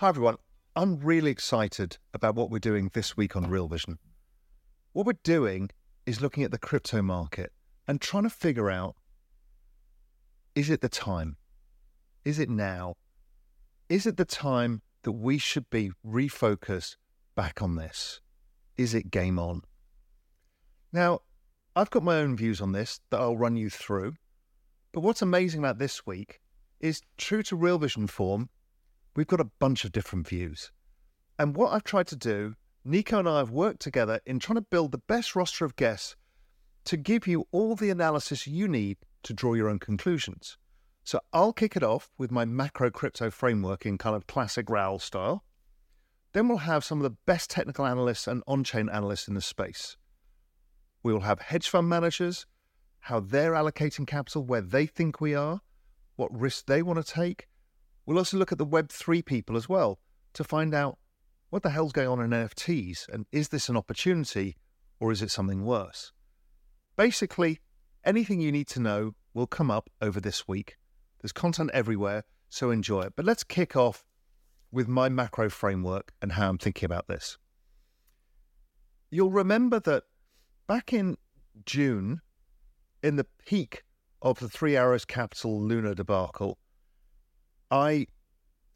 Hi, everyone. I'm really excited about what we're doing this week on Real Vision. What we're doing is looking at the crypto market and trying to figure out is it the time? Is it now? Is it the time that we should be refocused back on this? Is it game on? Now, I've got my own views on this that I'll run you through. But what's amazing about this week is true to Real Vision form, we've got a bunch of different views. And what I've tried to do, Nico and I have worked together in trying to build the best roster of guests to give you all the analysis you need to draw your own conclusions. So I'll kick it off with my macro crypto framework in kind of classic Raoul style. Then we'll have some of the best technical analysts and on chain analysts in the space. We will have hedge fund managers, how they're allocating capital, where they think we are, what risks they want to take, We'll also look at the Web3 people as well to find out what the hell's going on in NFTs and is this an opportunity or is it something worse? Basically, anything you need to know will come up over this week. There's content everywhere, so enjoy it. But let's kick off with my macro framework and how I'm thinking about this. You'll remember that back in June, in the peak of the Three Arrows Capital Luna debacle, I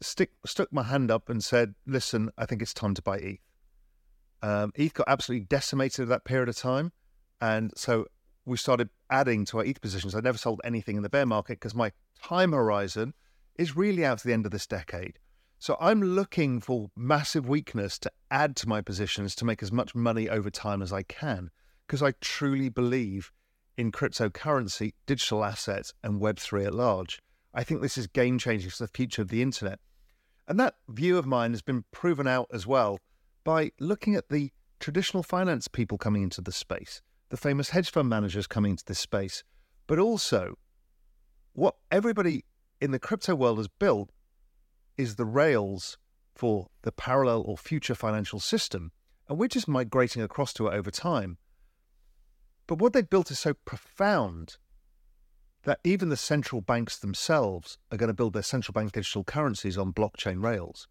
stick, stuck my hand up and said, listen, I think it's time to buy ETH. Um, ETH got absolutely decimated at that period of time. And so we started adding to our ETH positions. I never sold anything in the bear market because my time horizon is really out to the end of this decade. So I'm looking for massive weakness to add to my positions to make as much money over time as I can because I truly believe in cryptocurrency, digital assets, and Web3 at large. I think this is game changing for the future of the internet. And that view of mine has been proven out as well by looking at the traditional finance people coming into the space, the famous hedge fund managers coming into this space, but also what everybody in the crypto world has built is the rails for the parallel or future financial system. And we're just migrating across to it over time. But what they've built is so profound that even the central banks themselves are going to build their central bank digital currencies on blockchain rails.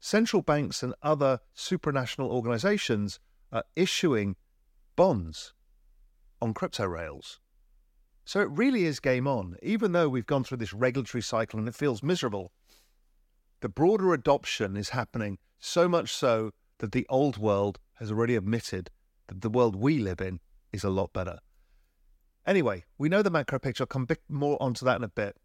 Central banks and other supranational organizations are issuing bonds on crypto rails. So it really is game on. Even though we've gone through this regulatory cycle and it feels miserable, the broader adoption is happening so much so that the old world has already admitted that the world we live in is a lot better. Anyway, we know the macro picture. I'll come bit more onto that in a bit.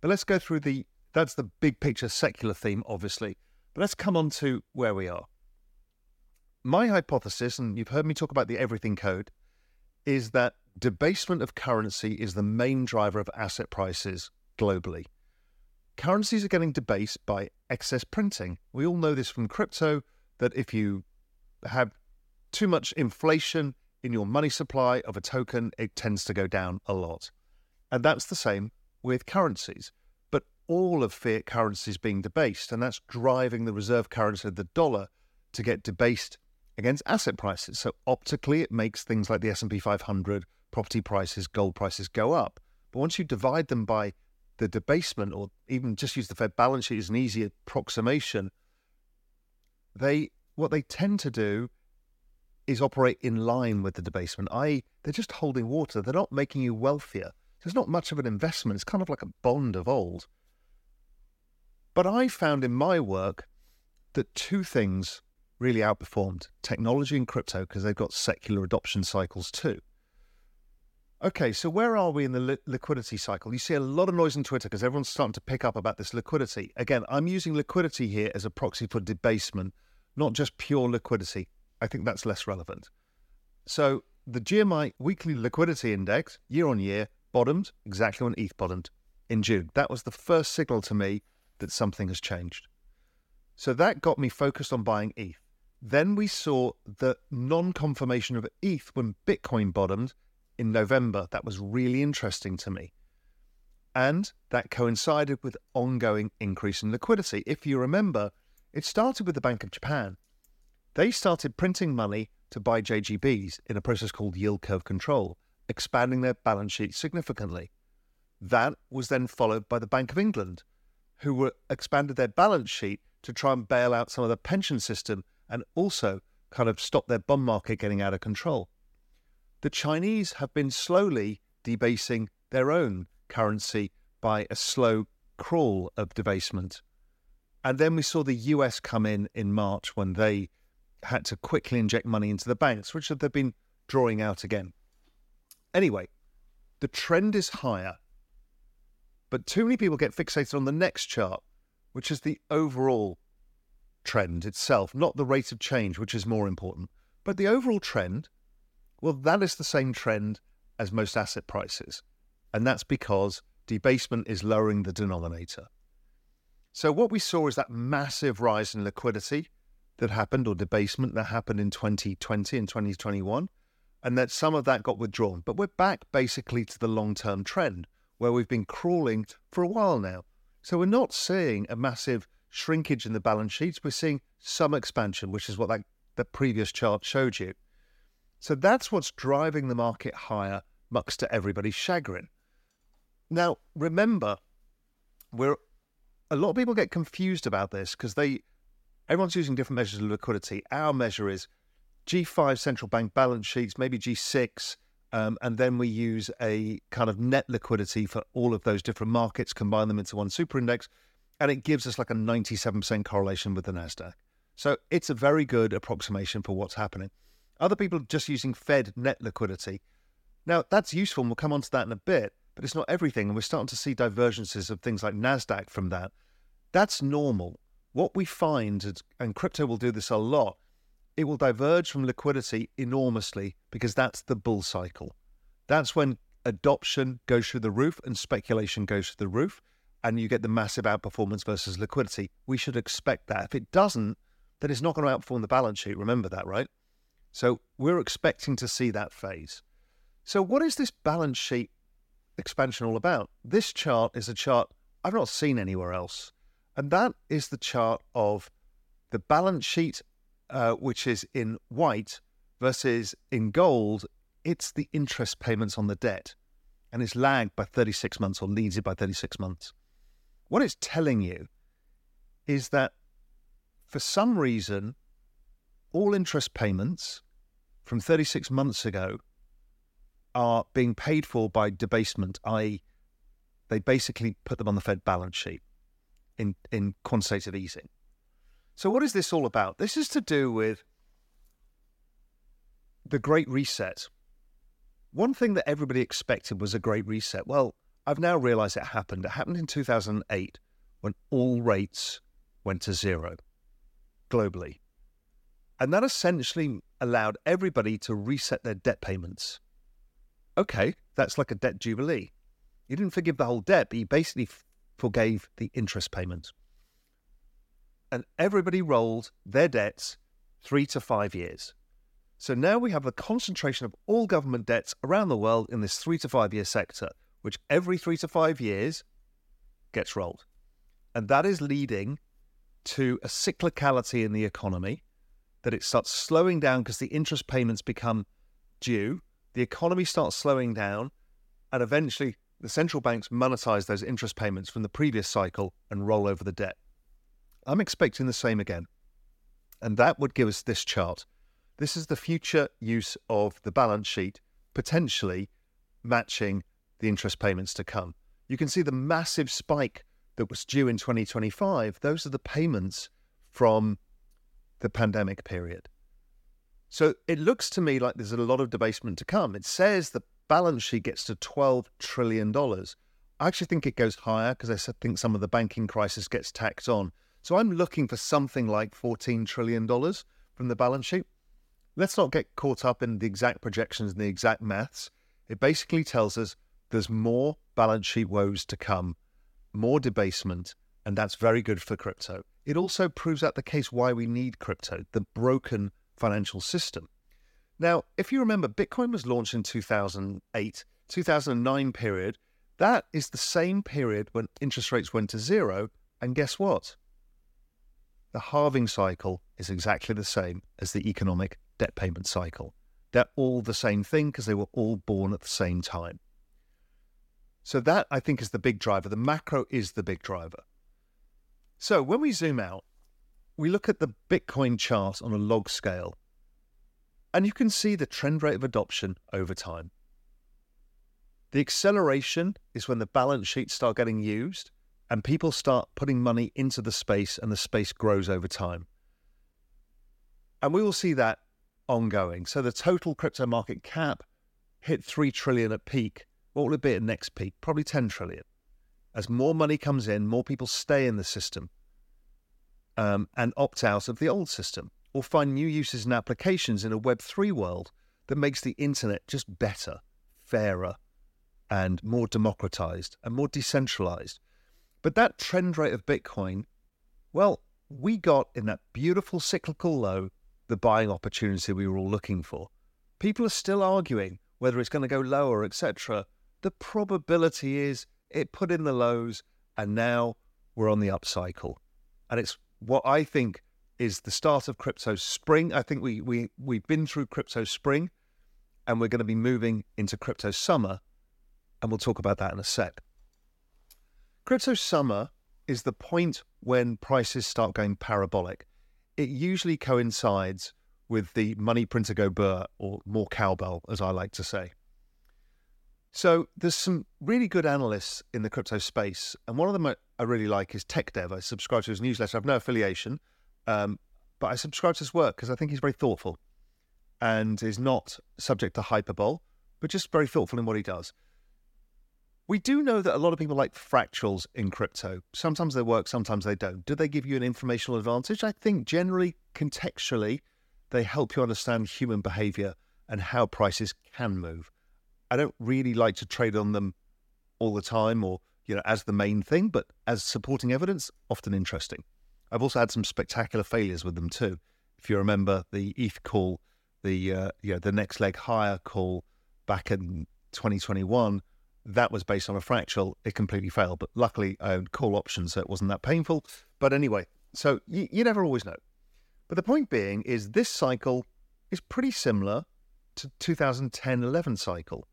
But let's go through the that's the big picture secular theme, obviously. But let's come on to where we are. My hypothesis, and you've heard me talk about the everything code, is that debasement of currency is the main driver of asset prices globally. Currencies are getting debased by excess printing. We all know this from crypto that if you have too much inflation in your money supply of a token, it tends to go down a lot. And that's the same with currencies. But all of fiat currencies being debased, and that's driving the reserve currency of the dollar to get debased against asset prices. So optically, it makes things like the S&P 500, property prices, gold prices go up. But once you divide them by the debasement, or even just use the Fed balance sheet as an easy approximation, they what they tend to do is operate in line with the debasement, i.e., they're just holding water. They're not making you wealthier. There's not much of an investment. It's kind of like a bond of old. But I found in my work that two things really outperformed technology and crypto because they've got secular adoption cycles too. Okay, so where are we in the li- liquidity cycle? You see a lot of noise on Twitter because everyone's starting to pick up about this liquidity. Again, I'm using liquidity here as a proxy for debasement, not just pure liquidity. I think that's less relevant. So the GMI weekly liquidity index year on year bottomed exactly when ETH bottomed in June. That was the first signal to me that something has changed. So that got me focused on buying ETH. Then we saw the non confirmation of ETH when Bitcoin bottomed in November. That was really interesting to me. And that coincided with ongoing increase in liquidity. If you remember, it started with the Bank of Japan. They started printing money to buy JGBs in a process called yield curve control, expanding their balance sheet significantly. That was then followed by the Bank of England, who were expanded their balance sheet to try and bail out some of the pension system and also kind of stop their bond market getting out of control. The Chinese have been slowly debasing their own currency by a slow crawl of debasement. And then we saw the US come in in March when they had to quickly inject money into the banks, which they've been drawing out again. Anyway, the trend is higher, but too many people get fixated on the next chart, which is the overall trend itself, not the rate of change, which is more important. But the overall trend, well, that is the same trend as most asset prices. And that's because debasement is lowering the denominator. So, what we saw is that massive rise in liquidity that happened, or debasement that happened in 2020 and 2021, and that some of that got withdrawn. But we're back basically to the long term trend where we've been crawling for a while now. So, we're not seeing a massive shrinkage in the balance sheets. We're seeing some expansion, which is what that, that previous chart showed you. So that's what's driving the market higher, much to everybody's chagrin. Now, remember, we're a lot of people get confused about this because they everyone's using different measures of liquidity. Our measure is G5 central bank balance sheets, maybe G6, um, and then we use a kind of net liquidity for all of those different markets, combine them into one super index and it gives us like a 97% correlation with the NASDAQ. So it's a very good approximation for what's happening. Other people are just using Fed net liquidity. Now, that's useful, and we'll come on to that in a bit, but it's not everything. And we're starting to see divergences of things like NASDAQ from that. That's normal. What we find, and crypto will do this a lot, it will diverge from liquidity enormously because that's the bull cycle. That's when adoption goes through the roof and speculation goes through the roof and you get the massive outperformance versus liquidity. We should expect that. If it doesn't, then it's not going to outperform the balance sheet. Remember that, right? So we're expecting to see that phase. So, what is this balance sheet expansion all about? This chart is a chart I've not seen anywhere else. And that is the chart of the balance sheet, uh, which is in white, versus in gold, it's the interest payments on the debt. And it's lagged by 36 months or leads it by 36 months. What it's telling you is that for some reason, all interest payments from 36 months ago are being paid for by debasement, i.e., they basically put them on the Fed balance sheet in, in quantitative easing. So, what is this all about? This is to do with the Great Reset. One thing that everybody expected was a Great Reset. Well, I've now realized it happened. It happened in 2008 when all rates went to zero globally. And that essentially allowed everybody to reset their debt payments. Okay, that's like a debt jubilee. You didn't forgive the whole debt, but you basically forgave the interest payments. And everybody rolled their debts three to five years. So now we have a concentration of all government debts around the world in this three to five year sector which every three to five years gets rolled. And that is leading to a cyclicality in the economy, that it starts slowing down because the interest payments become due, the economy starts slowing down, and eventually the central banks monetize those interest payments from the previous cycle and roll over the debt. I'm expecting the same again. And that would give us this chart. This is the future use of the balance sheet, potentially matching the interest payments to come. You can see the massive spike that was due in 2025. Those are the payments from the pandemic period. So it looks to me like there's a lot of debasement to come. It says the balance sheet gets to $12 trillion. I actually think it goes higher because I think some of the banking crisis gets tacked on. So I'm looking for something like $14 trillion from the balance sheet. Let's not get caught up in the exact projections and the exact maths. It basically tells us there's more balance sheet woes to come, more debasement, and that's very good for crypto. It also proves out the case why we need crypto, the broken financial system. Now, if you remember, Bitcoin was launched in 2008, 2009 period. That is the same period when interest rates went to zero. And guess what? The halving cycle is exactly the same as the economic debt payment cycle. They're all the same thing because they were all born at the same time. So, that I think is the big driver. The macro is the big driver. So, when we zoom out, we look at the Bitcoin chart on a log scale, and you can see the trend rate of adoption over time. The acceleration is when the balance sheets start getting used and people start putting money into the space and the space grows over time. And we will see that ongoing. So the total crypto market cap hit 3 trillion at peak. What will it be at next peak? Probably 10 trillion. As more money comes in, more people stay in the system um, and opt out of the old system or find new uses and applications in a Web3 world that makes the internet just better, fairer, and more democratized and more decentralized. But that trend rate of Bitcoin, well, we got in that beautiful cyclical low the buying opportunity we were all looking for. People are still arguing whether it's going to go lower, etc. The probability is it put in the lows and now we're on the upcycle. And it's what I think is the start of crypto spring. I think we we we've been through crypto spring and we're going to be moving into crypto summer and we'll talk about that in a sec. Crypto summer is the point when prices start going parabolic. It usually coincides with the money printer go burr or more cowbell, as I like to say. So there's some really good analysts in the crypto space, and one of them I really like is TechDev. I subscribe to his newsletter. I have no affiliation, um, but I subscribe to his work because I think he's very thoughtful and is not subject to hyperbole, but just very thoughtful in what he does. We do know that a lot of people like fractals in crypto. Sometimes they work, sometimes they don't. Do they give you an informational advantage? I think generally, contextually, they help you understand human behavior and how prices can move. I don't really like to trade on them all the time or, you know, as the main thing, but as supporting evidence, often interesting. I've also had some spectacular failures with them too. If you remember the ETH call, the uh, you know, the next leg higher call back in 2021, that was based on a fractal. It completely failed, but luckily I owned call options, so it wasn't that painful. But anyway, so you, you never always know. But the point being is this cycle is pretty similar to 2010-11 cycle,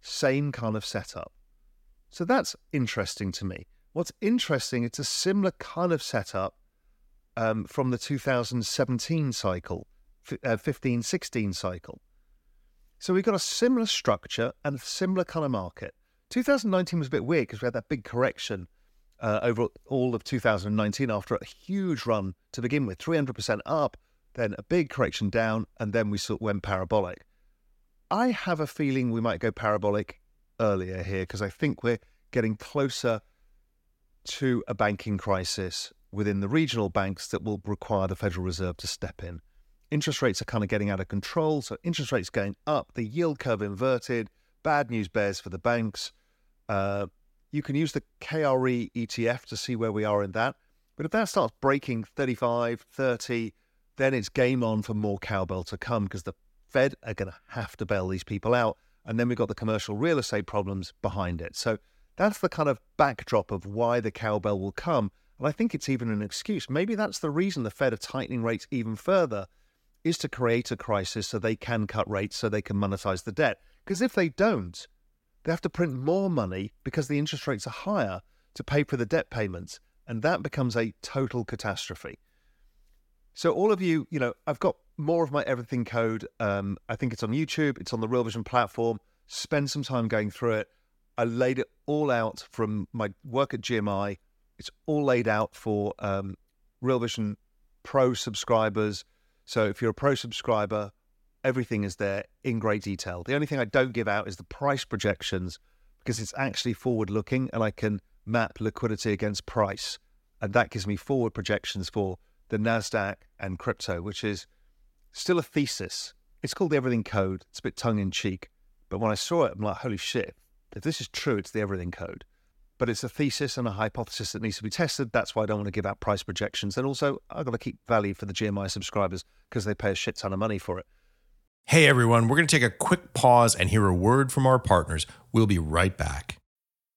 same kind of setup. So that's interesting to me. What's interesting, it's a similar kind of setup um, from the 2017 cycle, uh, 15 16 cycle. So we've got a similar structure and a similar of market. 2019 was a bit weird because we had that big correction uh, over all of 2019 after a huge run to begin with 300% up, then a big correction down, and then we sort of went parabolic. I have a feeling we might go parabolic earlier here because I think we're getting closer to a banking crisis within the regional banks that will require the Federal Reserve to step in. Interest rates are kind of getting out of control, so interest rates going up, the yield curve inverted, bad news bears for the banks. Uh, you can use the KRE ETF to see where we are in that. But if that starts breaking 35, 30, then it's game on for more cowbell to come because the Fed are going to have to bail these people out. And then we've got the commercial real estate problems behind it. So that's the kind of backdrop of why the cowbell will come. And I think it's even an excuse. Maybe that's the reason the Fed are tightening rates even further is to create a crisis so they can cut rates so they can monetize the debt. Because if they don't, they have to print more money because the interest rates are higher to pay for the debt payments. And that becomes a total catastrophe. So, all of you, you know, I've got more of my everything code. Um, I think it's on YouTube, it's on the Real Vision platform. Spend some time going through it. I laid it all out from my work at GMI. It's all laid out for um, Real Vision Pro subscribers. So if you're a Pro subscriber, everything is there in great detail. The only thing I don't give out is the price projections because it's actually forward looking and I can map liquidity against price. And that gives me forward projections for the NASDAQ and crypto, which is still a thesis. It's called the Everything Code. It's a bit tongue in cheek. But when I saw it, I'm like, holy shit, if this is true, it's the Everything Code. But it's a thesis and a hypothesis that needs to be tested. That's why I don't want to give out price projections. And also, I've got to keep value for the GMI subscribers because they pay a shit ton of money for it. Hey everyone, we're going to take a quick pause and hear a word from our partners. We'll be right back.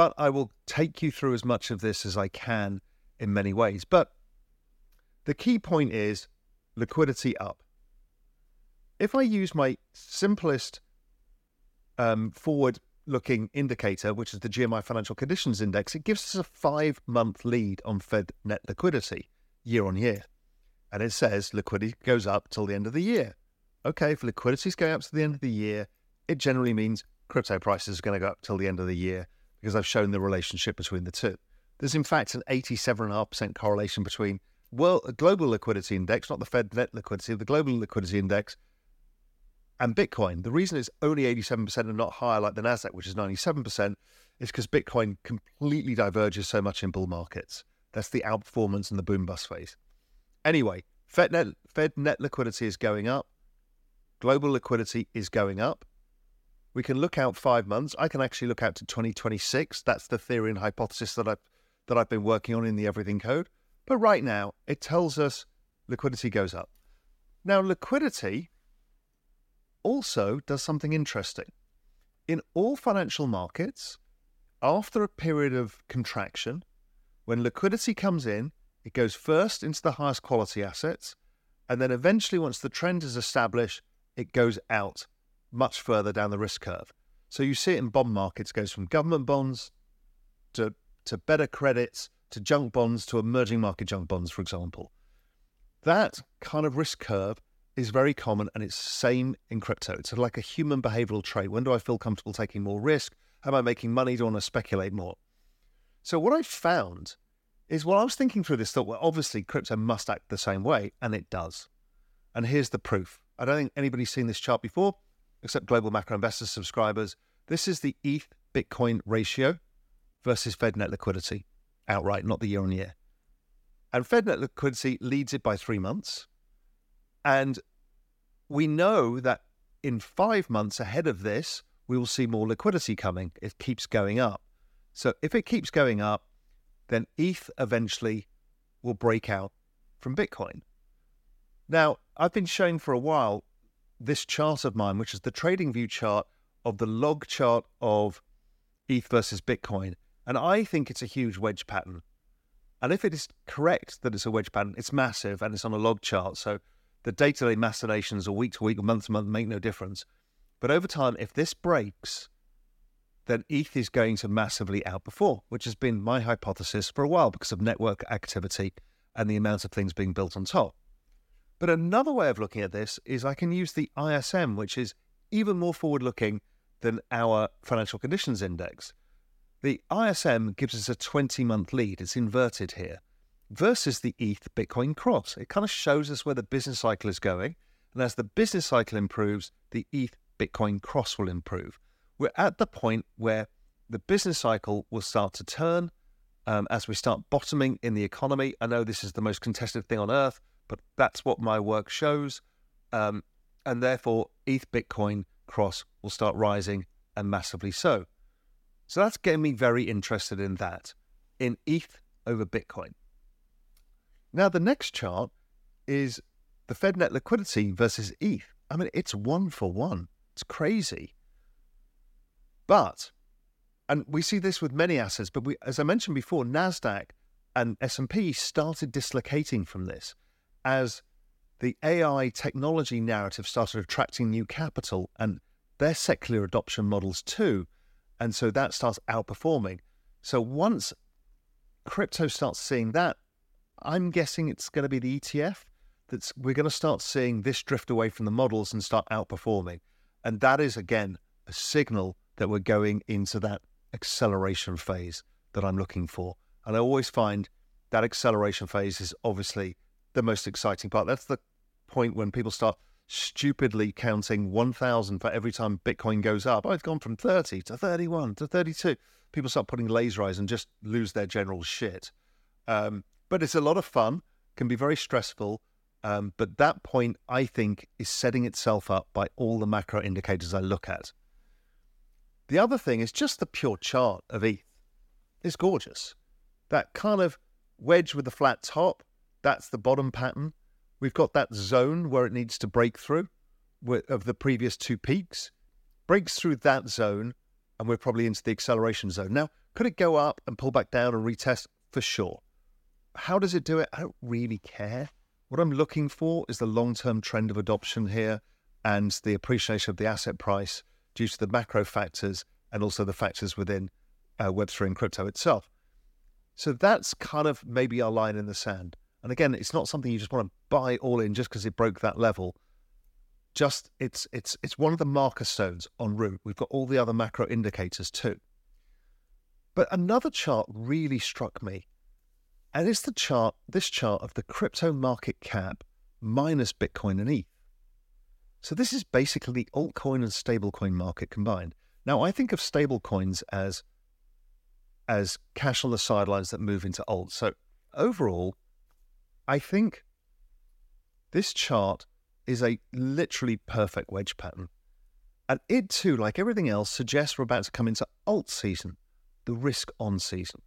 But I will take you through as much of this as I can in many ways. But the key point is liquidity up. If I use my simplest um, forward looking indicator, which is the GMI Financial Conditions Index, it gives us a five month lead on Fed net liquidity year on year. And it says liquidity goes up till the end of the year. Okay, if liquidity is going up to the end of the year, it generally means crypto prices are going to go up till the end of the year because I've shown the relationship between the two. There's in fact an 87.5% correlation between world global liquidity index, not the Fed net liquidity, the global liquidity index, and Bitcoin. The reason it's only 87% and not higher like the Nasdaq, which is 97%, is because Bitcoin completely diverges so much in bull markets. That's the outperformance and the boom bust phase. Anyway, Fed net, Fed net liquidity is going up. Global liquidity is going up. We can look out five months. I can actually look out to 2026. That's the theory and hypothesis that I've that I've been working on in the Everything Code. But right now, it tells us liquidity goes up. Now, liquidity also does something interesting. In all financial markets, after a period of contraction, when liquidity comes in, it goes first into the highest quality assets, and then eventually, once the trend is established, it goes out much further down the risk curve. So you see it in bond markets, goes from government bonds to, to better credits to junk bonds to emerging market junk bonds, for example. That kind of risk curve is very common and it's the same in crypto. It's like a human behavioral trait. When do I feel comfortable taking more risk? Am I making money? Do I want to speculate more? So what I found is while I was thinking through this, thought, well, obviously crypto must act the same way, and it does. And here's the proof. I don't think anybody's seen this chart before except Global Macro Investors subscribers. This is the ETH Bitcoin ratio versus Fed net liquidity outright, not the year on year. And Fed net liquidity leads it by three months. And we know that in five months ahead of this, we will see more liquidity coming. It keeps going up. So if it keeps going up, then ETH eventually will break out from Bitcoin. Now, I've been showing for a while this chart of mine, which is the trading view chart of the log chart of ETH versus Bitcoin. And I think it's a huge wedge pattern. And if it is correct that it's a wedge pattern, it's massive and it's on a log chart. So the day to day machinations or week to week or month to month make no difference. But over time, if this breaks, then ETH is going to massively outperform, which has been my hypothesis for a while because of network activity and the amount of things being built on top. But another way of looking at this is I can use the ISM, which is even more forward looking than our financial conditions index. The ISM gives us a 20 month lead, it's inverted here, versus the ETH Bitcoin cross. It kind of shows us where the business cycle is going. And as the business cycle improves, the ETH Bitcoin cross will improve. We're at the point where the business cycle will start to turn um, as we start bottoming in the economy. I know this is the most contested thing on earth but that's what my work shows. Um, and therefore, ETH Bitcoin cross will start rising and massively so. So that's getting me very interested in that, in ETH over Bitcoin. Now, the next chart is the Fed net liquidity versus ETH. I mean, it's one for one. It's crazy. But, and we see this with many assets, but we, as I mentioned before, Nasdaq and S&P started dislocating from this as the AI technology narrative started attracting new capital and their secular adoption models too. And so that starts outperforming. So once crypto starts seeing that, I'm guessing it's going to be the ETF that's we're going to start seeing this drift away from the models and start outperforming. And that is again a signal that we're going into that acceleration phase that I'm looking for. And I always find that acceleration phase is obviously the most exciting part. That's the point when people start stupidly counting 1,000 for every time Bitcoin goes up. Oh, it's gone from 30 to 31 to 32. People start putting laser eyes and just lose their general shit. Um, but it's a lot of fun, can be very stressful. Um, but that point, I think, is setting itself up by all the macro indicators I look at. The other thing is just the pure chart of ETH. It's gorgeous. That kind of wedge with the flat top, that's the bottom pattern. We've got that zone where it needs to break through of the previous two peaks. Breaks through that zone, and we're probably into the acceleration zone. Now, could it go up and pull back down and retest? For sure. How does it do it? I don't really care. What I'm looking for is the long term trend of adoption here and the appreciation of the asset price due to the macro factors and also the factors within uh, Web3 and crypto itself. So that's kind of maybe our line in the sand. And again, it's not something you just want to buy all in just because it broke that level. Just it's it's it's one of the marker stones en route. We've got all the other macro indicators too. But another chart really struck me. And it's the chart, this chart of the crypto market cap minus Bitcoin and ETH. So this is basically the altcoin and stablecoin market combined. Now I think of stablecoins as as cash on the sidelines that move into alt. So overall, I think this chart is a literally perfect wedge pattern. And it too, like everything else, suggests we're about to come into alt season, the risk on season.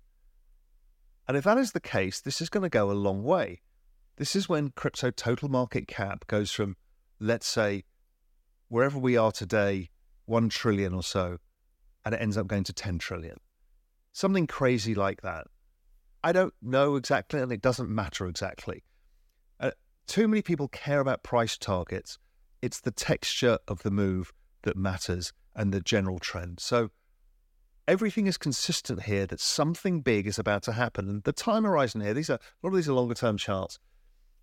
And if that is the case, this is going to go a long way. This is when crypto total market cap goes from, let's say, wherever we are today, 1 trillion or so, and it ends up going to 10 trillion. Something crazy like that. I don't know exactly, and it doesn't matter exactly. Uh, too many people care about price targets. It's the texture of the move that matters and the general trend. So everything is consistent here that something big is about to happen. And the time horizon here, these are a lot of these are longer term charts,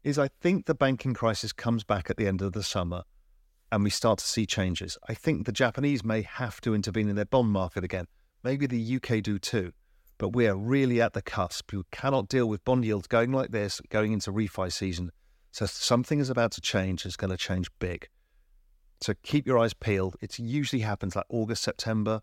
is I think the banking crisis comes back at the end of the summer and we start to see changes. I think the Japanese may have to intervene in their bond market again. Maybe the UK do too but we are really at the cusp. We cannot deal with bond yields going like this going into refi season. So something is about to change. It's going to change big. So keep your eyes peeled. It usually happens like August, September.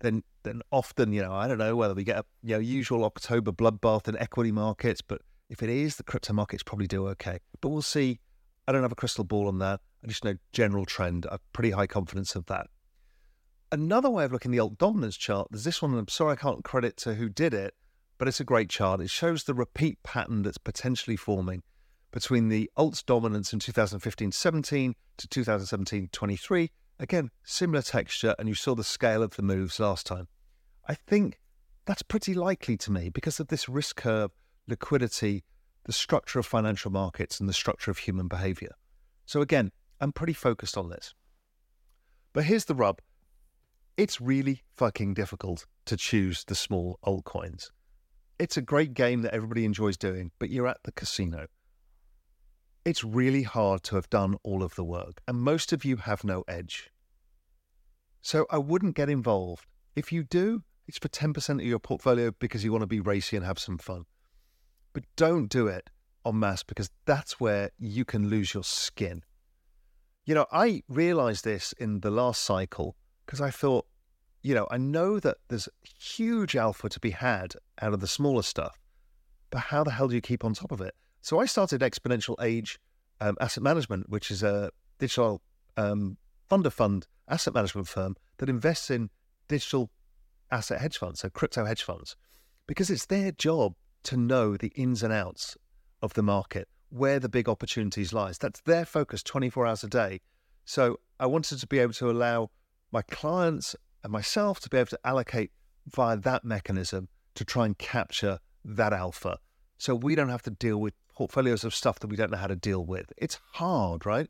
Then, then often, you know, I don't know whether we get a you know usual October bloodbath in equity markets, but if it is, the crypto markets probably do okay. But we'll see. I don't have a crystal ball on that. I just know general trend. I have pretty high confidence of that another way of looking at the alt dominance chart, there's this one, and I'm sorry I can't credit to who did it, but it's a great chart. It shows the repeat pattern that's potentially forming between the alt's dominance in 2015-17 to 2017-23. Again, similar texture, and you saw the scale of the moves last time. I think that's pretty likely to me because of this risk curve, liquidity, the structure of financial markets, and the structure of human behavior. So again, I'm pretty focused on this. But here's the rub it's really fucking difficult to choose the small altcoins. It's a great game that everybody enjoys doing, but you're at the casino. It's really hard to have done all of the work, and most of you have no edge. So I wouldn't get involved. If you do, it's for 10% of your portfolio because you want to be racy and have some fun. But don't do it en masse because that's where you can lose your skin. You know, I realized this in the last cycle because I thought, you know, I know that there's huge alpha to be had out of the smaller stuff, but how the hell do you keep on top of it? So I started Exponential Age um, Asset Management, which is a digital um, fund of fund asset management firm that invests in digital asset hedge funds, so crypto hedge funds, because it's their job to know the ins and outs of the market, where the big opportunities lies. That's their focus 24 hours a day. So I wanted to be able to allow my clients and myself to be able to allocate via that mechanism to try and capture that alpha. So we don't have to deal with portfolios of stuff that we don't know how to deal with. It's hard, right?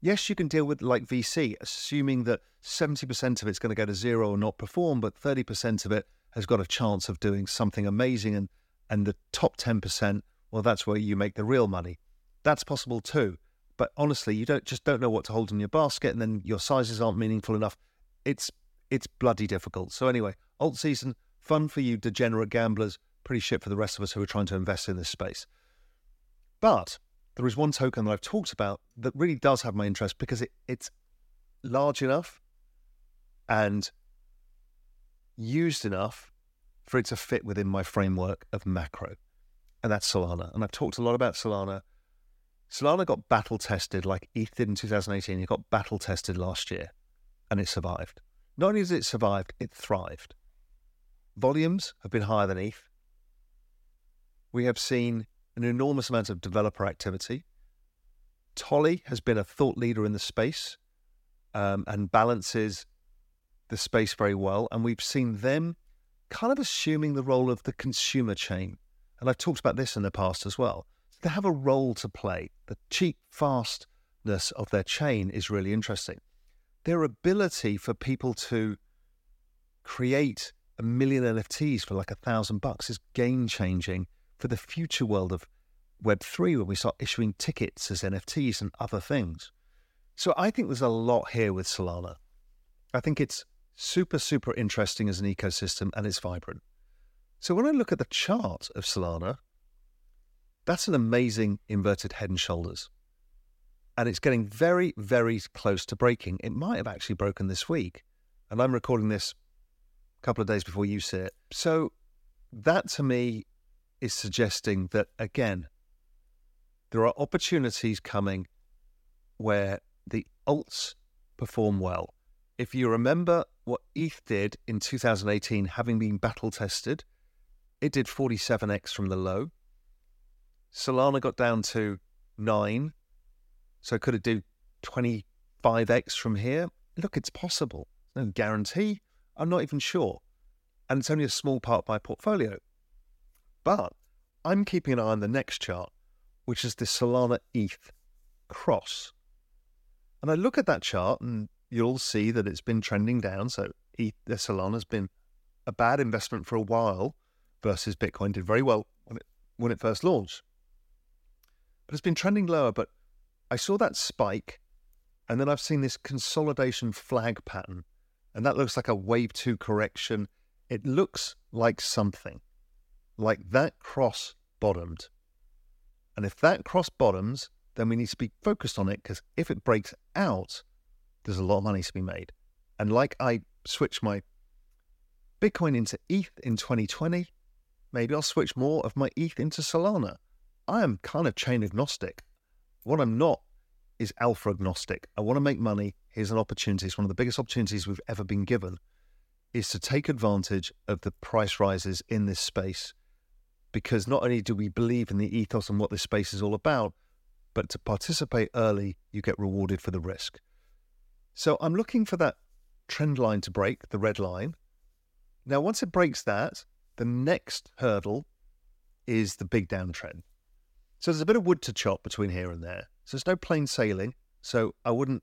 Yes, you can deal with like VC, assuming that 70% of it's going to go to zero or not perform, but 30% of it has got a chance of doing something amazing. And, and the top 10%, well, that's where you make the real money. That's possible too. But honestly, you don't just don't know what to hold in your basket, and then your sizes aren't meaningful enough. It's it's bloody difficult. So anyway, alt season, fun for you degenerate gamblers, pretty shit for the rest of us who are trying to invest in this space. But there is one token that I've talked about that really does have my interest because it, it's large enough and used enough for it to fit within my framework of macro. And that's Solana. And I've talked a lot about Solana. Solana got battle tested like ETH did in 2018. It got battle tested last year and it survived. Not only has it survived, it thrived. Volumes have been higher than ETH. We have seen an enormous amount of developer activity. Toly has been a thought leader in the space um, and balances the space very well. And we've seen them kind of assuming the role of the consumer chain. And I've talked about this in the past as well. They have a role to play. The cheap fastness of their chain is really interesting. Their ability for people to create a million NFTs for like a thousand bucks is game changing for the future world of Web3 when we start issuing tickets as NFTs and other things. So I think there's a lot here with Solana. I think it's super, super interesting as an ecosystem and it's vibrant. So when I look at the chart of Solana, that's an amazing inverted head and shoulders. And it's getting very, very close to breaking. It might have actually broken this week. And I'm recording this a couple of days before you see it. So that to me is suggesting that, again, there are opportunities coming where the alts perform well. If you remember what ETH did in 2018, having been battle tested, it did 47x from the low. Solana got down to 9. So could it do 25x from here? Look, it's possible. No guarantee. I'm not even sure. And it's only a small part of my portfolio. But I'm keeping an eye on the next chart, which is the Solana ETH cross. And I look at that chart and you'll see that it's been trending down. So ETH, the Solana has been a bad investment for a while versus Bitcoin did very well when it, when it first launched. But it's been trending lower. But I saw that spike and then I've seen this consolidation flag pattern. And that looks like a wave two correction. It looks like something like that cross bottomed. And if that cross bottoms, then we need to be focused on it because if it breaks out, there's a lot of money to be made. And like I switched my Bitcoin into ETH in 2020, maybe I'll switch more of my ETH into Solana. I am kind of chain agnostic. What I'm not is alpha agnostic. I want to make money. Here's an opportunity. It's one of the biggest opportunities we've ever been given is to take advantage of the price rises in this space because not only do we believe in the ethos and what this space is all about, but to participate early, you get rewarded for the risk. So I'm looking for that trend line to break, the red line. Now, once it breaks that, the next hurdle is the big downtrend. So there's a bit of wood to chop between here and there. So it's no plain sailing. So I wouldn't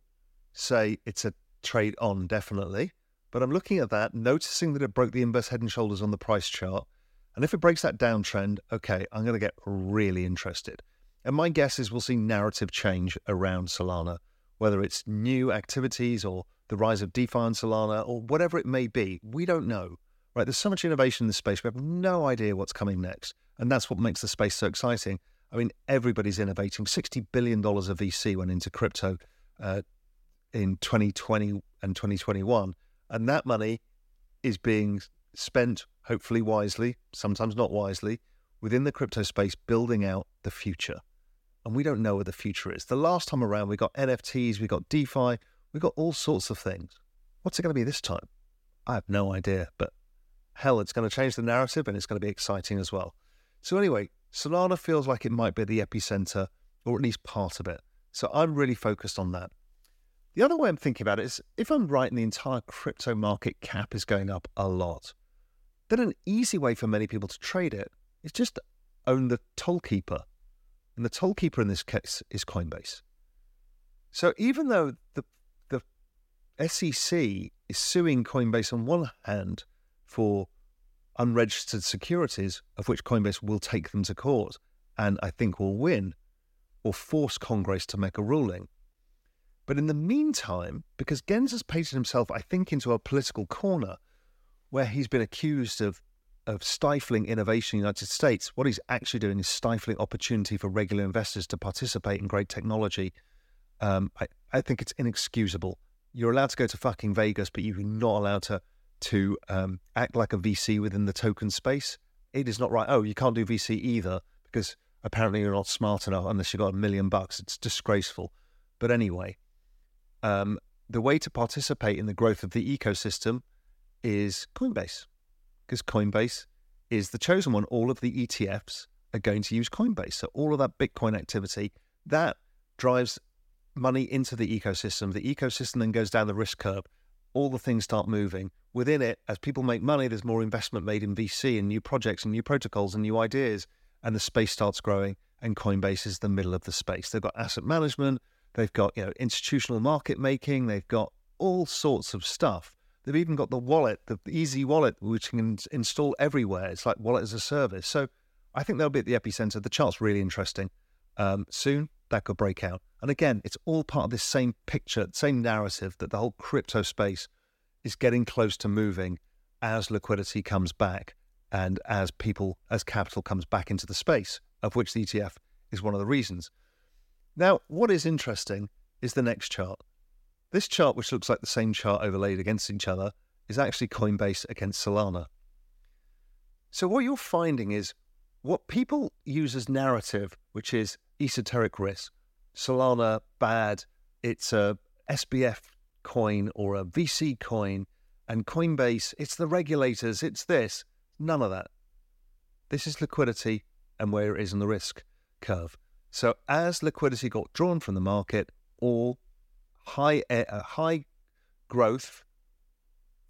say it's a trade on, definitely. But I'm looking at that, noticing that it broke the inverse head and shoulders on the price chart, and if it breaks that downtrend, okay, I'm going to get really interested. And my guess is we'll see narrative change around Solana, whether it's new activities or the rise of DeFi on Solana or whatever it may be. We don't know, right? There's so much innovation in this space. We have no idea what's coming next. And that's what makes the space so exciting. I mean, everybody's innovating. $60 billion of VC went into crypto uh, in 2020 and 2021. And that money is being spent, hopefully wisely, sometimes not wisely, within the crypto space, building out the future. And we don't know where the future is. The last time around, we got NFTs, we got DeFi, we got all sorts of things. What's it going to be this time? I have no idea, but hell, it's going to change the narrative and it's going to be exciting as well. So, anyway, Solana feels like it might be the epicenter, or at least part of it. So, I'm really focused on that. The other way I'm thinking about it is if I'm right and the entire crypto market cap is going up a lot, then an easy way for many people to trade it is just own the tollkeeper. And the tollkeeper in this case is Coinbase. So even though the the SEC is suing Coinbase on one hand for unregistered securities, of which Coinbase will take them to court and I think will win, or force Congress to make a ruling. But in the meantime, because Gens has painted himself, I think, into a political corner where he's been accused of of stifling innovation in the United States, what he's actually doing is stifling opportunity for regular investors to participate in great technology. Um, I, I, think it's inexcusable. You're allowed to go to fucking Vegas, but you're not allowed to to um, act like a VC within the token space. It is not right. Oh, you can't do VC either because apparently you're not smart enough unless you've got a million bucks. It's disgraceful. But anyway, um, the way to participate in the growth of the ecosystem is Coinbase, because Coinbase is the chosen one. All of the ETFs are going to use Coinbase. So all of that Bitcoin activity that drives money into the ecosystem. The ecosystem then goes down the risk curve. All the things start moving within it. As people make money, there's more investment made in VC and new projects and new protocols and new ideas, and the space starts growing. And Coinbase is the middle of the space. They've got asset management, they've got you know institutional market making, they've got all sorts of stuff. They've even got the wallet, the easy wallet, which you can install everywhere. It's like wallet as a service. So I think they'll be at the epicenter. The chart's really interesting. Um, soon that could break out. And again, it's all part of this same picture, same narrative that the whole crypto space is getting close to moving as liquidity comes back and as people, as capital comes back into the space, of which the ETF is one of the reasons. Now, what is interesting is the next chart. This chart, which looks like the same chart overlaid against each other, is actually Coinbase against Solana. So, what you're finding is what people use as narrative, which is esoteric risk, Solana bad, it's a SBF coin or a VC coin, and Coinbase, it's the regulators, it's this. None of that. This is liquidity and where it is in the risk curve. So as liquidity got drawn from the market, all high uh, high growth,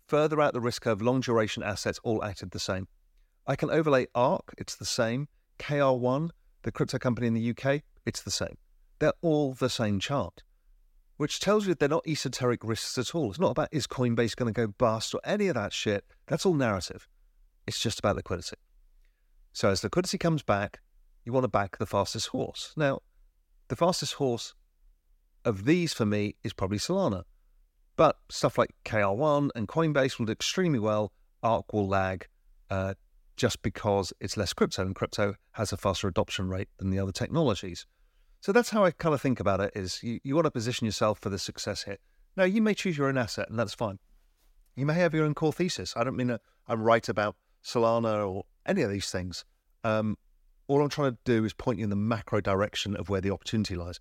further out the risk curve, long duration assets all acted the same. I can overlay ARK, it's the same. KR1, the crypto company in the UK, it's the same. They're all the same chart, which tells you they're not esoteric risks at all. It's not about is Coinbase going to go bust or any of that shit. That's all narrative. It's just about liquidity. So as liquidity comes back, you want to back the fastest horse. Now, the fastest horse of these for me is probably Solana. But stuff like KR1 and Coinbase will do extremely well. ARK will lag uh, just because it's less crypto, and crypto has a faster adoption rate than the other technologies. So that's how I kind of think about it: is you, you want to position yourself for the success hit. Now, you may choose your own asset, and that's fine. You may have your own core thesis. I don't mean I'm right about Solana or any of these things. Um, all I'm trying to do is point you in the macro direction of where the opportunity lies.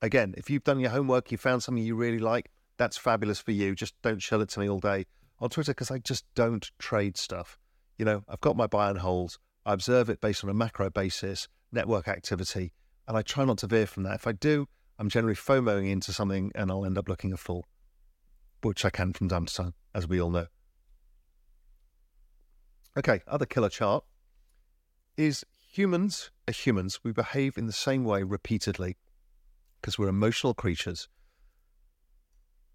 Again, if you've done your homework, you found something you really like, that's fabulous for you. Just don't show it to me all day on Twitter because I just don't trade stuff. You know, I've got my buy and holds. I observe it based on a macro basis, network activity, and I try not to veer from that. If I do, I'm generally FOMOing into something and I'll end up looking a fool, which I can from time to time, as we all know. Okay, other killer chart is humans are humans. We behave in the same way repeatedly because we're emotional creatures.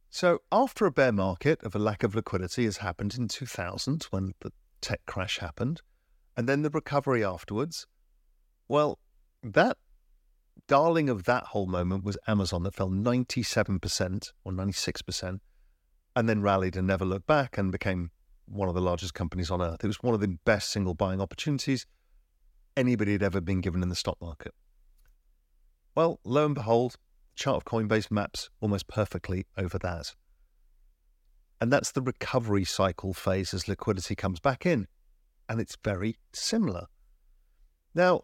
So, after a bear market of a lack of liquidity has happened in 2000 when the tech crash happened, and then the recovery afterwards, well, that darling of that whole moment was Amazon that fell 97% or 96% and then rallied and never looked back and became one of the largest companies on earth. It was one of the best single buying opportunities anybody had ever been given in the stock market. Well, lo and behold, the chart of Coinbase maps almost perfectly over that. And that's the recovery cycle phase as liquidity comes back in. And it's very similar. Now,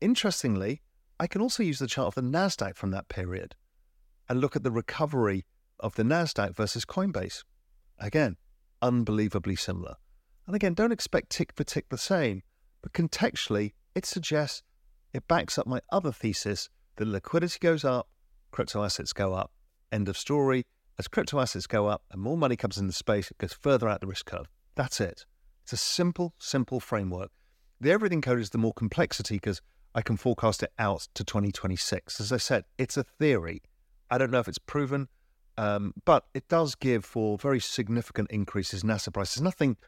interestingly, I can also use the chart of the NASDAQ from that period and look at the recovery of the NASDAQ versus Coinbase. Again, unbelievably similar. And again, don't expect tick for tick the same, but contextually, it suggests it backs up my other thesis that liquidity goes up, crypto assets go up, End of story. As crypto assets go up and more money comes into space, it goes further out the risk curve. That's it. It's a simple, simple framework. The everything code is the more complexity because I can forecast it out to 2026. As I said, it's a theory. I don't know if it's proven, um, but it does give for very significant increases in asset prices. Nothing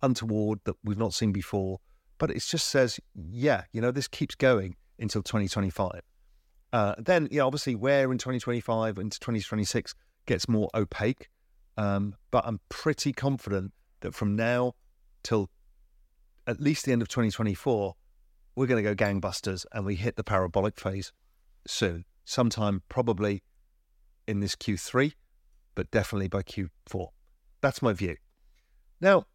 untoward that we've not seen before, but it just says, yeah, you know, this keeps going until 2025. Uh, then, yeah, obviously, where in 2025 into 2026 gets more opaque. Um, but I'm pretty confident that from now till at least the end of 2024, we're going to go gangbusters and we hit the parabolic phase soon, sometime probably in this Q3, but definitely by Q4. That's my view. Now,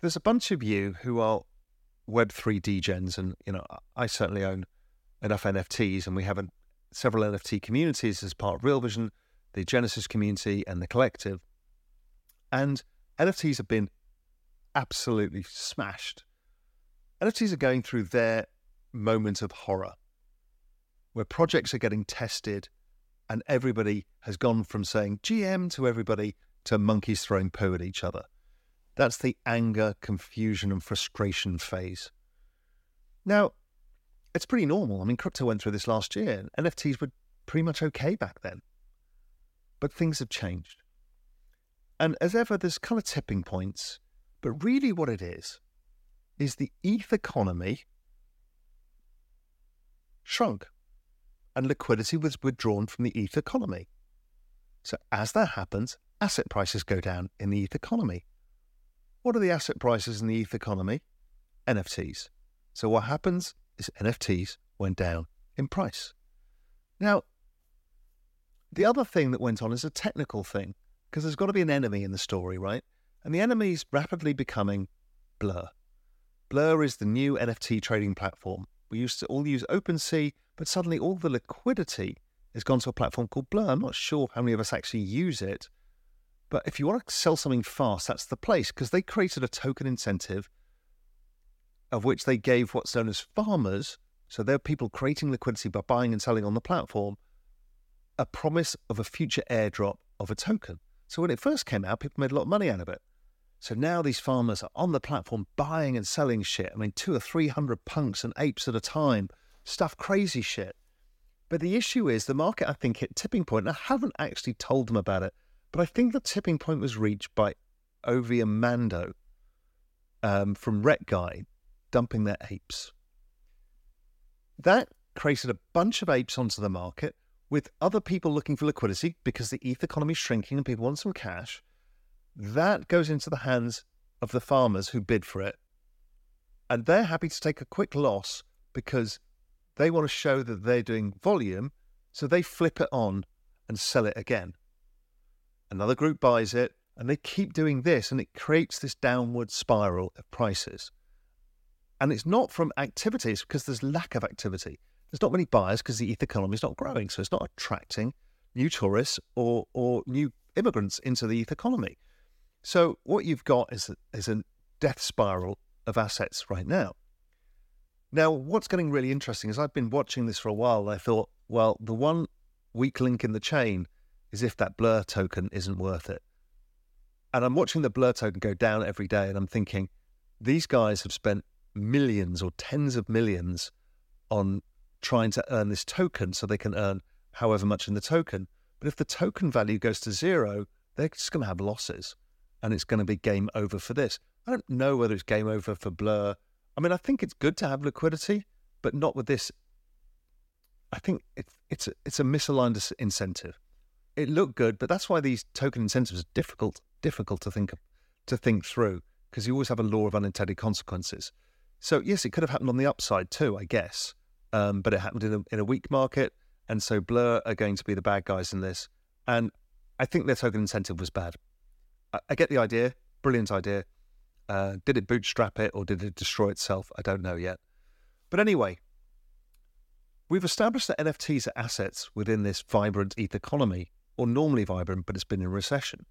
there's a bunch of you who are Web3 degens, and you know, I certainly own enough NFTs, and we have several NFT communities as part of Real Vision, the Genesis community, and the collective. And NFTs have been absolutely smashed. NFTs are going through their moment of horror where projects are getting tested and everybody has gone from saying GM to everybody to monkeys throwing poo at each other. That's the anger, confusion, and frustration phase. Now, it's pretty normal. I mean, crypto went through this last year. And NFTs were pretty much okay back then. But things have changed. And as ever, there's kind of tipping points. But really, what it is, is the ETH economy shrunk and liquidity was withdrawn from the ETH economy. So, as that happens, asset prices go down in the ETH economy. What are the asset prices in the ETH economy? NFTs. So, what happens is NFTs went down in price. Now, the other thing that went on is a technical thing, because there's got to be an enemy in the story, right? And the enemy is rapidly becoming Blur. Blur is the new NFT trading platform. We used to all use OpenSea but suddenly all the liquidity has gone to a platform called Blur. I'm not sure how many of us actually use it, but if you want to sell something fast, that's the place because they created a token incentive of which they gave what's known as farmers. So they're people creating liquidity by buying and selling on the platform, a promise of a future airdrop of a token. So when it first came out, people made a lot of money out of it. So now these farmers are on the platform buying and selling shit. I mean, two or three hundred punks and apes at a time stuff, crazy shit. But the issue is the market, I think, hit tipping point. And I haven't actually told them about it, but I think the tipping point was reached by Ovi and Mando um, from Rekt Guy dumping their apes. That created a bunch of apes onto the market with other people looking for liquidity because the ETH economy is shrinking and people want some cash. That goes into the hands of the farmers who bid for it. And they're happy to take a quick loss because they want to show that they're doing volume, so they flip it on and sell it again. Another group buys it, and they keep doing this, and it creates this downward spiral of prices. And it's not from activities because there's lack of activity. There's not many buyers because the ETH economy is not growing, so it's not attracting new tourists or or new immigrants into the ETH economy. So what you've got is a, is a death spiral of assets right now. Now, what's getting really interesting is I've been watching this for a while and I thought, well, the one weak link in the chain is if that blur token isn't worth it. And I'm watching the blur token go down every day and I'm thinking, these guys have spent millions or tens of millions on trying to earn this token so they can earn however much in the token. But if the token value goes to zero, they're just going to have losses and it's going to be game over for this. I don't know whether it's game over for Blur I mean, I think it's good to have liquidity, but not with this. I think it's it's a, it's a misaligned incentive. It looked good, but that's why these token incentives are difficult difficult to think to think through because you always have a law of unintended consequences. So yes, it could have happened on the upside too, I guess, um, but it happened in a, in a weak market, and so Blur are going to be the bad guys in this. And I think their token incentive was bad. I, I get the idea, brilliant idea. Uh, did it bootstrap it or did it destroy itself? I don't know yet. But anyway, we've established that NFTs are assets within this vibrant ETH economy, or normally vibrant, but it's been in recession.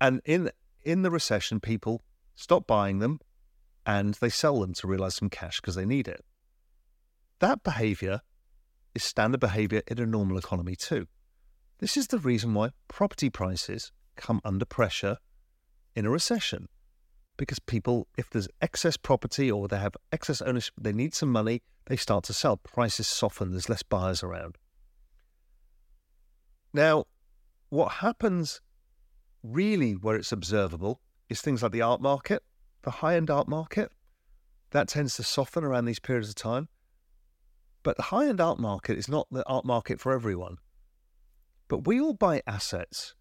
And in in the recession, people stop buying them and they sell them to realize some cash because they need it. That behavior is standard behavior in a normal economy too. This is the reason why property prices come under pressure in a recession. Because people, if there's excess property or they have excess ownership, they need some money, they start to sell. Prices soften, there's less buyers around. Now, what happens really where it's observable is things like the art market, the high end art market. That tends to soften around these periods of time. But the high end art market is not the art market for everyone. But we all buy assets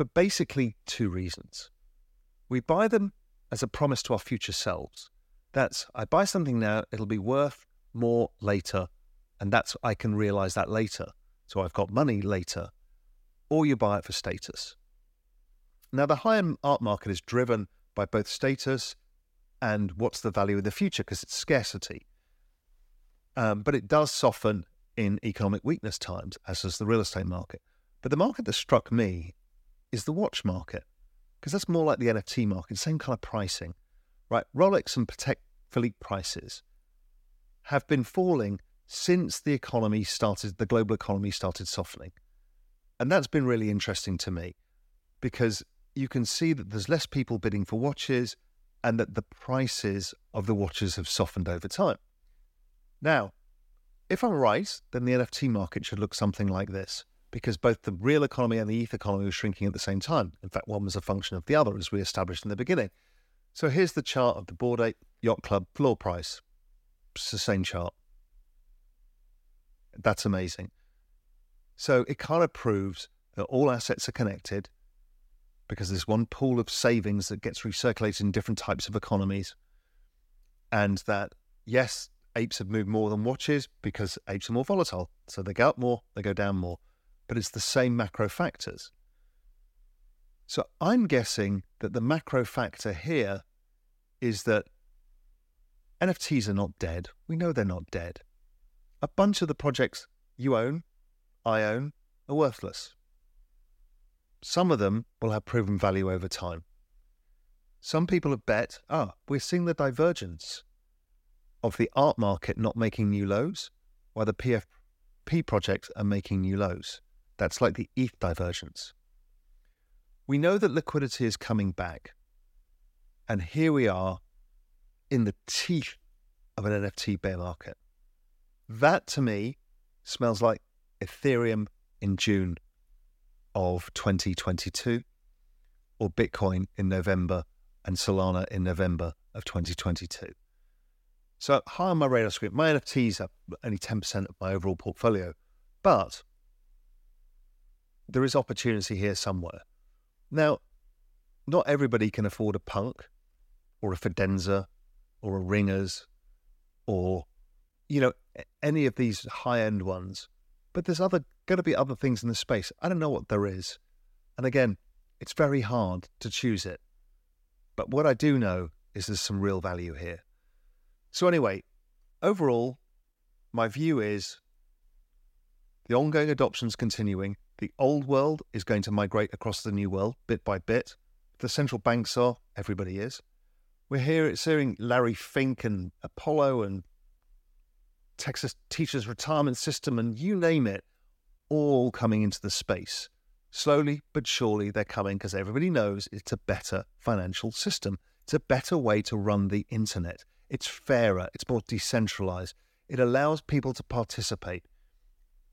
for basically two reasons. We buy them as a promise to our future selves. That's, I buy something now, it'll be worth more later, and that's, I can realize that later. So I've got money later. Or you buy it for status. Now, the high end art market is driven by both status and what's the value in the future because it's scarcity. Um, but it does soften in economic weakness times, as does the real estate market. But the market that struck me is the watch market because that's more like the NFT market, same kind of pricing, right? Rolex and Patek Philippe prices have been falling since the economy started, the global economy started softening. And that's been really interesting to me because you can see that there's less people bidding for watches and that the prices of the watches have softened over time. Now, if I'm right, then the NFT market should look something like this because both the real economy and the ETH economy were shrinking at the same time. In fact, one was a function of the other, as we established in the beginning. So here's the chart of the Bored Ape Yacht Club floor price. It's the same chart. That's amazing. So it kind of proves that all assets are connected because there's one pool of savings that gets recirculated in different types of economies. And that, yes, apes have moved more than watches because apes are more volatile. So they go up more, they go down more but it's the same macro factors. So I'm guessing that the macro factor here is that NFTs are not dead. We know they're not dead. A bunch of the projects you own, I own, are worthless. Some of them will have proven value over time. Some people have bet, ah, we're seeing the divergence of the art market not making new lows, while the PFP projects are making new lows. That's like the ETH divergence. We know that liquidity is coming back. And here we are in the teeth of an NFT bear market. That to me smells like Ethereum in June of 2022 or Bitcoin in November and Solana in November of 2022. So high on my radar screen, my NFTs are only 10% of my overall portfolio, but there is opportunity here somewhere. Now, not everybody can afford a punk or a Fidenza or a Ringers or, you know, any of these high end ones. But there's other going to be other things in the space. I don't know what there is. And again, it's very hard to choose it. But what I do know is there's some real value here. So, anyway, overall, my view is the ongoing adoption is continuing. The old world is going to migrate across the new world bit by bit. The central banks are, everybody is. We're here it's hearing Larry Fink and Apollo and Texas Teachers Retirement System and you name it, all coming into the space. Slowly but surely they're coming because everybody knows it's a better financial system. It's a better way to run the internet. It's fairer, it's more decentralized. It allows people to participate.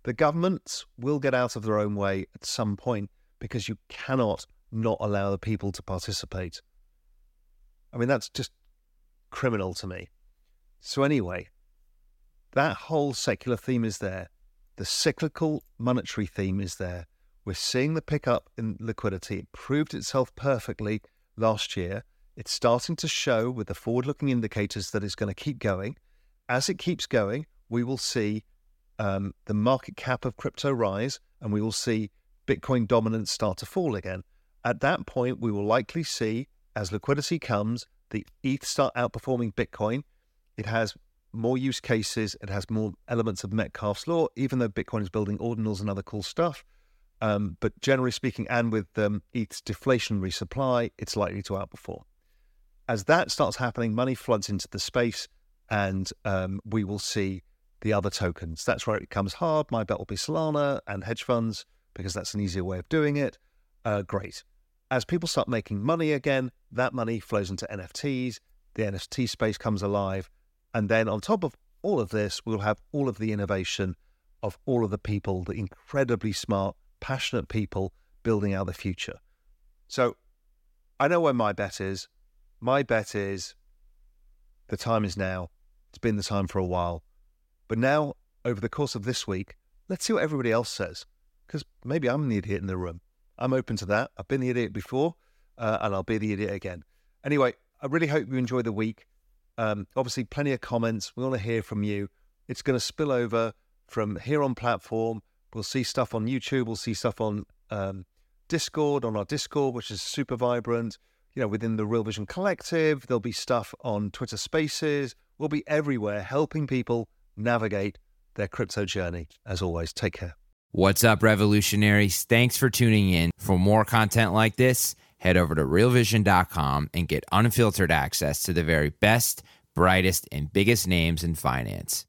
The governments will get out of their own way at some point because you cannot not allow the people to participate. I mean, that's just criminal to me. So, anyway, that whole secular theme is there. The cyclical monetary theme is there. We're seeing the pickup in liquidity. It proved itself perfectly last year. It's starting to show with the forward looking indicators that it's going to keep going. As it keeps going, we will see um, the market cap of crypto rise and we will see Bitcoin dominance start to fall again. At that point, we will likely see, as liquidity comes, the ETH start outperforming Bitcoin. It has more use cases, it has more elements of Metcalfe's law, even though Bitcoin is building ordinals and other cool stuff. Um, but generally speaking, and with um, ETH's deflationary supply, it's likely to outperform. As that starts happening, money floods into the space, and um, we will see the other tokens. That's where it becomes hard. My bet will be Solana and hedge funds because that's an easier way of doing it. Uh, great. As people start making money again, that money flows into NFTs. The NFT space comes alive. And then on top of all of this, we'll have all of the innovation of all of the people, the incredibly smart, passionate people building out the future. So I know where my bet is. My bet is the time is now. It's been the time for a while. But now, over the course of this week, let's see what everybody else says. Because maybe I'm the idiot in the room. I'm open to that. I've been the idiot before, uh, and I'll be the idiot again. Anyway, I really hope you enjoy the week. Um, obviously, plenty of comments. We want to hear from you. It's going to spill over from here on platform. We'll see stuff on YouTube. We'll see stuff on um, Discord, on our Discord, which is super vibrant. You know, within the Real Vision Collective, there'll be stuff on Twitter Spaces. We'll be everywhere helping people navigate their crypto journey. As always, take care. What's up, revolutionaries? Thanks for tuning in. For more content like this, head over to realvision.com and get unfiltered access to the very best, brightest, and biggest names in finance.